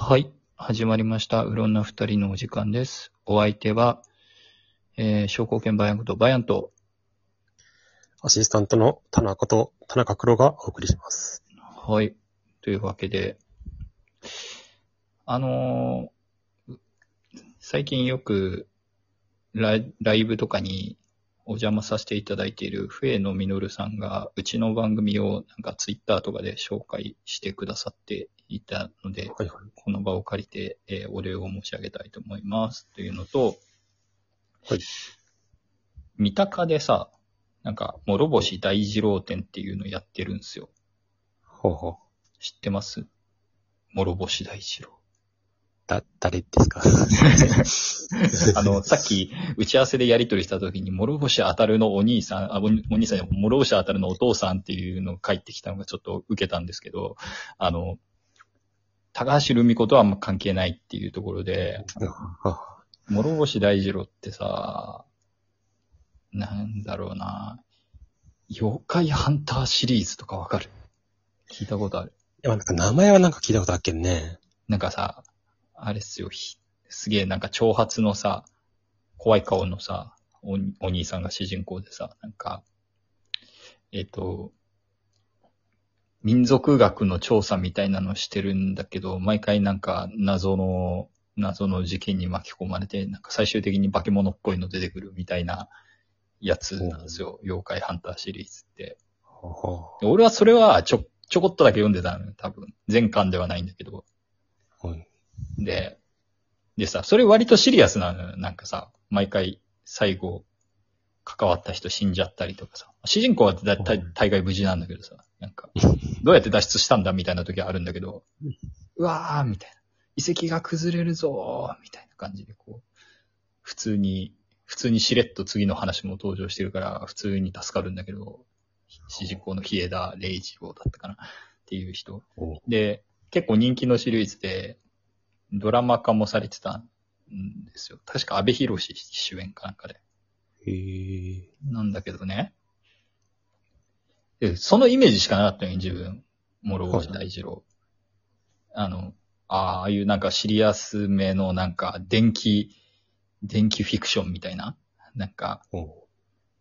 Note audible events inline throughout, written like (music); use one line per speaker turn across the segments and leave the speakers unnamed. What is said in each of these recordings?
はい。始まりました。うろんな二人のお時間です。お相手は、えー、商工研バヤンことバヤンと、
アシスタントの田中と田中黒がお送りします。
はい。というわけで、あのー最近よくライライブとかにお邪魔させていただいている笛野実さんが、うちの番組をなんかツイッターとかで紹介してくださっていたので、
はいはい。
この場を借りて、えーお礼を申し上げたいと思います。というのと、
はい。
三鷹でさ、なんか、諸星大二郎展っていうのやってるんですよ。
ほうほう。
知ってます？諸星大二郎。
だ、誰ですか？(laughs)
あの、さっき、打ち合わせでやりとりした時に、諸星当たるのお兄さん、あ、おお兄さん諸星当たるのお父さんっていうのが返ってきたのがちょっと受けたんですけど、あの、高橋留美子とはあんま関係ないっていうところで、
あ
諸星大二郎ってさ、なんだろうな、妖怪ハンターシリーズとかわかる？聞いたことある？
いや、なんか名前はなんか聞いたことあっけんね。
なんかさ、あれっすよ、ひすげえなんか長髪のさ、怖い顔のさ、おお兄さんが主人公でさ、なんか、えっ、と、民族学の調査みたいなのしてるんだけど、毎回なんか謎の、謎の事件に巻き込まれて、なんか最終的に化け物っぽいの出てくるみたいなやつなんですよ。妖怪ハンターシリーズって。俺はそれはちょ、ちょこっとだけ読んでたのよ、多分。全巻ではないんだけど。
う。はい。
で、でさ、それ割とシリアスなのよ。なんかさ、毎回最後、関わった人死んじゃったりとかさ。主人公はだ大大概無事なんだけどさ、なんか、どうやって脱出したんだみたいな時はあるんだけど、うわーみたいな。遺跡が崩れるぞーみたいな感じでこう、普通に、普通にしれっと次の話も登場してるから、普通に助かるんだけど、主人公の日枝礼二郎だったかなっていう人。で、結構人気のシリーズで、ドラマ化もされてたんですよ。確か安部寛主演かなんかで。
へえ。
なんだけどね。で、そのイメージしかなかったよ、自分。諸星大二郎。あの、ああいうなんかシリアスめのなんか電気、電気フィクションみたいな。なんか、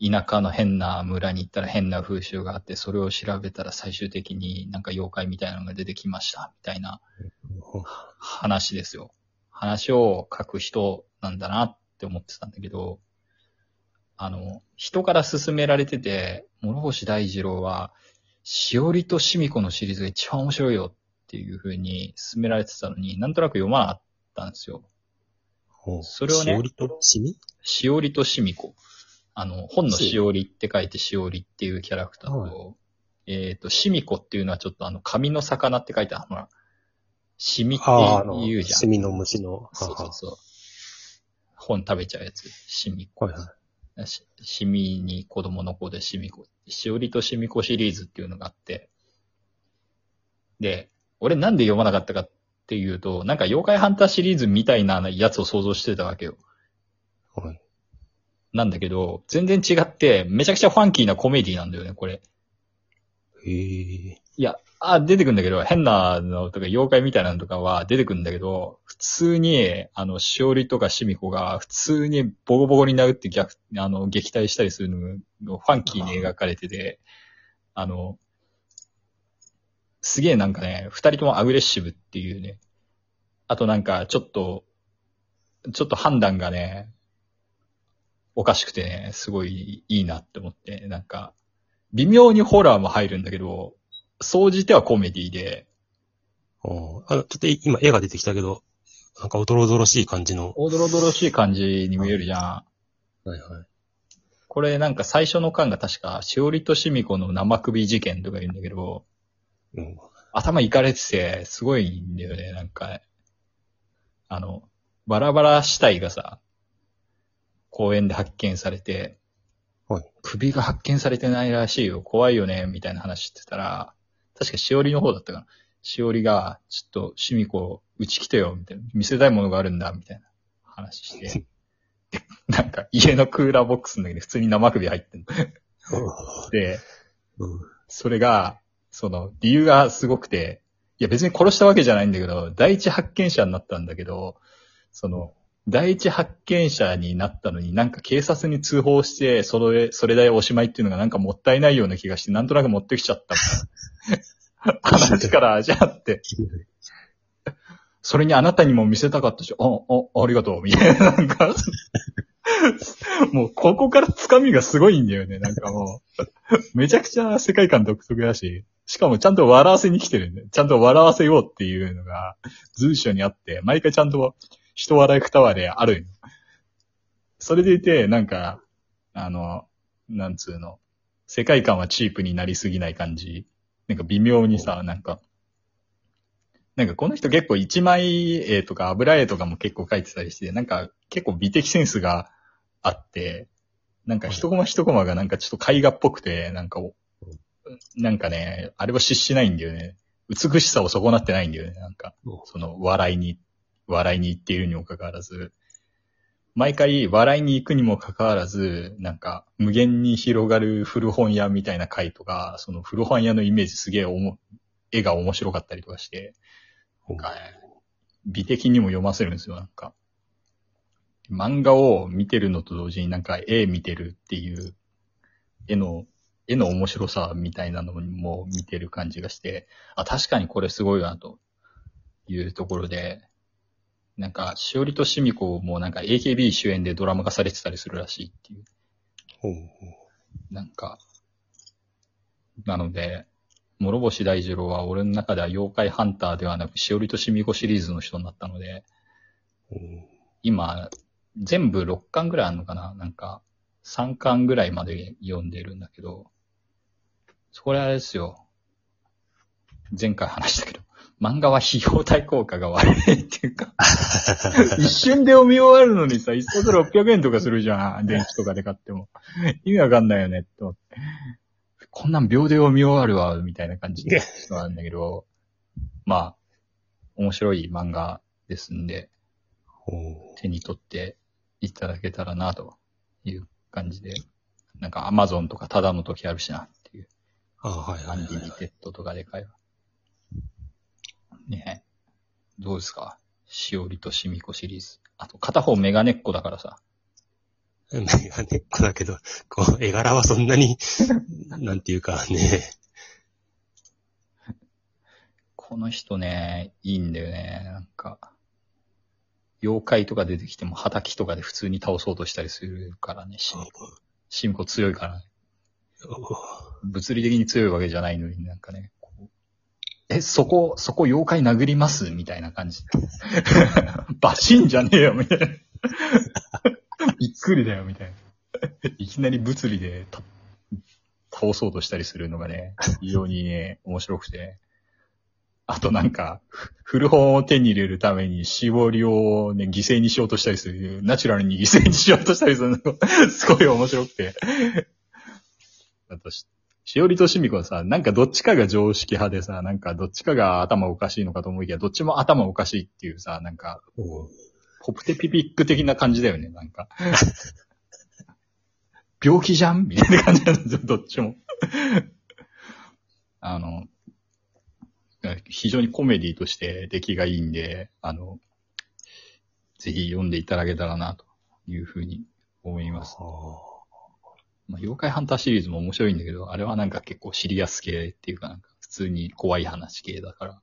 田舎の変な村に行ったら変な風習があって、それを調べたら最終的になんか妖怪みたいなのが出てきました、みたいな話ですよ。話を書く人なんだなって思ってたんだけど、あの、人から勧められてて、諸星大二郎は、しおりとしみこのシリーズが一番面白いよっていう風に勧められてたのに、なんとなく読まなかったんですよ。
ほう。
それをね
しおりとしみ？
しおりとしみこ。あの、本のしおりって書いてしおりっていうキャラクターと、えっ、と、しみこっていうのはちょっとあの、紙の魚って書いてある。ほら、しみって言うじゃん。
セミの虫の。
そうそうそう。本食べちゃうやつ。しみこ。
はいはい。
ししみに子供の子でしみこ。しおりとしみこシリーズっていうのがあって。で、俺なんで読まなかったかっていうと、なんか妖怪ハンターシリーズみたいなやつを想像してたわけよ。
はい。
なんだけど、全然違って、めちゃくちゃファンキーなコメディなんだよね、これ。
へえ。
いや、あ、出てくんだけど、変なのとか妖怪みたいなのとかは出てくんだけど、普通に、あの、しおりとかしみこが普通にボコボコに殴って逆、あの、撃退したりするのがファンキーに描かれてて、あの、すげえなんかね、二人ともアグレッシブっていうね、あとなんかちょっと、ちょっと判断がね、おかしくてね、すごいいいなって思って、なんか、微妙にホラーも入るんだけど、総じてはコメディで、
おうあの、ちょっと今絵が出てきたけど、なんかおどろおどろしい感じの。
おどろどろしい感じに見えるじゃん。
はいはい。
これなんか最初の巻が確か、しおりとしみこの生首事件とか言うんだけど、
うん。
頭いかれてて、すごいんだよね、なんか。あの、バラバラ死体がさ、公園で発見されて、
はい
首が発見されてないらしいよ、怖いよね、みたいな話してたら、確かしおりの方だったかな。しおりが、ちょっと、しみこ、うち来てよ、みたいな。見せたいものがあるんだ、みたいな話して。で (laughs) なんか、家のクーラーボックスの中に普通に生首入ってんの。で、
うん。
それが、その、理由がすごくて、いや別に殺したわけじゃないんだけど、第一発見者になったんだけど、その、第一発見者になったのになんか警察に通報して、それ、それでおしまいっていうのがなんかもったいないような気がして、なんとなく持ってきちゃった。(laughs) 話からじゃあって、それにあなたにも見せたかったし、あ、あ、ありがとう、みたいな、なんか、もうここから掴みがすごいんだよね、なんかもう。めちゃくちゃ世界観独特だし、しかもちゃんと笑わせに来てるんだよ。ちゃんと笑わせようっていうのが随所にあって、毎回ちゃんと人笑い二笑いあるそれでいて、なんか、あの、なんつうの、世界観はチープになりすぎない感じ。なんか微妙にさ、なんか、なんかこの人結構一枚絵とか油絵とかも結構描いてたりして、なんか結構美的センスがあって、なんか一コマ一コマがなんかちょっと絵画っぽくて、なんかお、なんかね、あれは失しないんだよね。美しさを損なってないんだよね。なんか、その笑いに、笑いに行っているにもかかわらず、毎回笑いに行くにもかかわらず、なんか無限に広がる古本屋みたいな回とか、その古本屋のイメージすげえおも絵が面白かったりとかして、なんか、美的にも読ませるんですよ、なんか。漫画を見てるのと同時になんか絵見てるっていう、絵の、絵の面白さみたいなのも見てる感じがして、あ、確かにこれすごいな、というところで、なんか、しおりとしみこもなんか AKB 主演でドラマ化されてたりするらしいっていう。
ほうほう
なんか、なので、諸星大二郎は俺の中では妖怪ハンターではなく、しおりとしみこシリーズの人になったので、今、全部6巻ぐらいあるのかな？なんか、3巻ぐらいまで読んでるんだけど、そこであれですよ。前回話したけど、漫画は費用対効果が悪いっていうか、(laughs) 一瞬で読み終わるのにさ、一冊600円とかするじゃん。電気とかで買っても。意味わかんないよね、と思って。こんなん秒で読み終わるわ、みたいな感じなんだけど、まあ、面白い漫画ですんで、手に取っていただけたらな、という感じで。なんか Amazon とかただの時あるしな、っていう。
あはい
アンリ
はいはい。
ミテッドとかで買えば。ねえ。どうですか？しおりとしみこシリーズ。あと、片方メガネっ子だからさ。
目がねっこだけど、こう、絵柄はそんなに、(laughs) なんていうかね、
この人ね、いいんだよね。なんか、妖怪とか出てきても、畑とかで普通に倒そうとしたりするからね、しみこ。しみこ強いからね。物理的に強いわけじゃないのになんかね、え、そこ、そこ妖怪殴ります？みたいな感じ。(laughs) バシンじゃねえよみたいな。(laughs) びっくりだよみたいな。いきなり物理で倒そうとしたりするのがね、非常にね、面白くて。あとなんか、古本を手に入れるために絞りをね、犠牲にしようとしたりする、ナチュラルに犠牲にしようとしたりするのが、すごい面白くて。あとし、しおりとしみこはさ、なんかどっちかが常識派でさ、なんかどっちかが頭おかしいのかと思いきや、どっちも頭おかしいっていうさ、なんか、ポプテピピック的な感じだよね、なんか。(laughs) 病気じゃん？みたいな感じなんですよ、どっちも。あの、非常にコメディとして出来がいいんで、あの、ぜひ読んでいただけたらな、というふうに思います。まあ、妖怪ハンターシリーズも面白いんだけど、あれはなんか結構シリアス系っていうかなんか普通に怖い話系だから、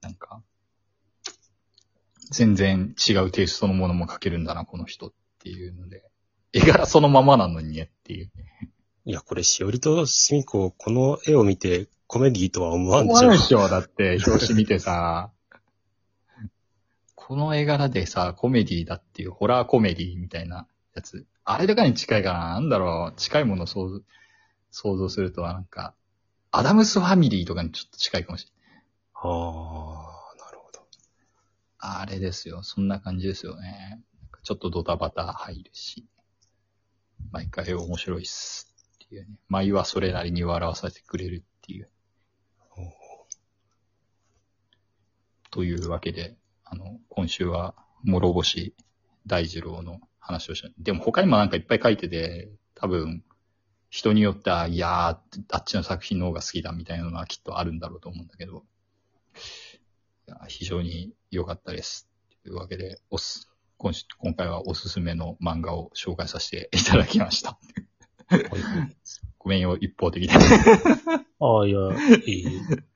なんか、全然違うテイストのものも描けるんだな、この人っていうので、絵柄そのままなのにねっていう。
いや、これ、しおりとしみこ、この絵を見て、コメディとは思わん
思
じゃん。
わないでしょ、だって、(laughs) 表紙見てさ、この絵柄でさ、コメディだっていう、ホラーコメディみたいなやつ。あれとかに近いかななんだろう、近いものを想像想像するとはなんか、アダムスファミリーとかにちょっと近いかもしれない。
ああ、なるほど。
あれですよ。そんな感じですよね。ちょっとドタバタ入るし。毎回面白いっす。っていうね。舞はそれなりに笑わせてくれるっていう。というわけで、あの、今週は、諸星大二郎の話をした。でも他にもなんかいっぱい書いてて、多分、人によっては、いやー、あっちの作品の方が好きだみたいなのはきっとあるんだろうと思うんだけど、非常に良かったです。というわけで、おす、今週、今回はおすすめの漫画を紹介させていただきました。ごめんよ、一方的で。(laughs)
ああ、いや、いい。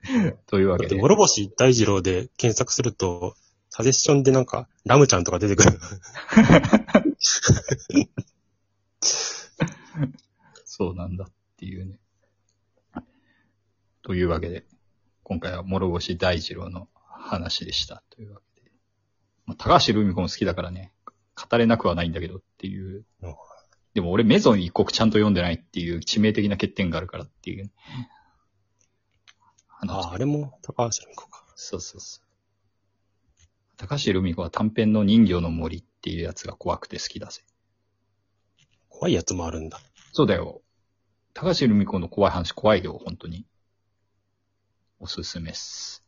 (laughs)
というわけで
諸星大二郎で検索すると、サジェッションでなんか、ラムちゃんとか出てくる。
そうなんだっていうね。というわけで、今回は諸星大二郎の話でした。というわけで。まあ、高橋留美子も好きだからね、語れなくはないんだけどっていう
うん。
でも俺メゾン一国ちゃんと読んでないっていう致命的な欠点があるからっていう、ね。
ああ、あれも高橋留美子か。
そうそうそう。高橋留美子は短編の人魚の森っていうやつが怖くて好きだぜ。
怖いやつもあるんだ。
そうだよ。高橋留美子の怖い話怖いよ、本当に。おすすめっす。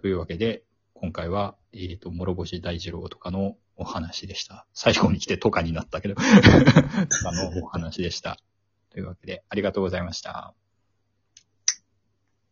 というわけで、今回は、えっ、と、諸星大二郎とかのお話でした。最後に来てとかになったけど、とかのお話でした。というわけで、ありがとうございました。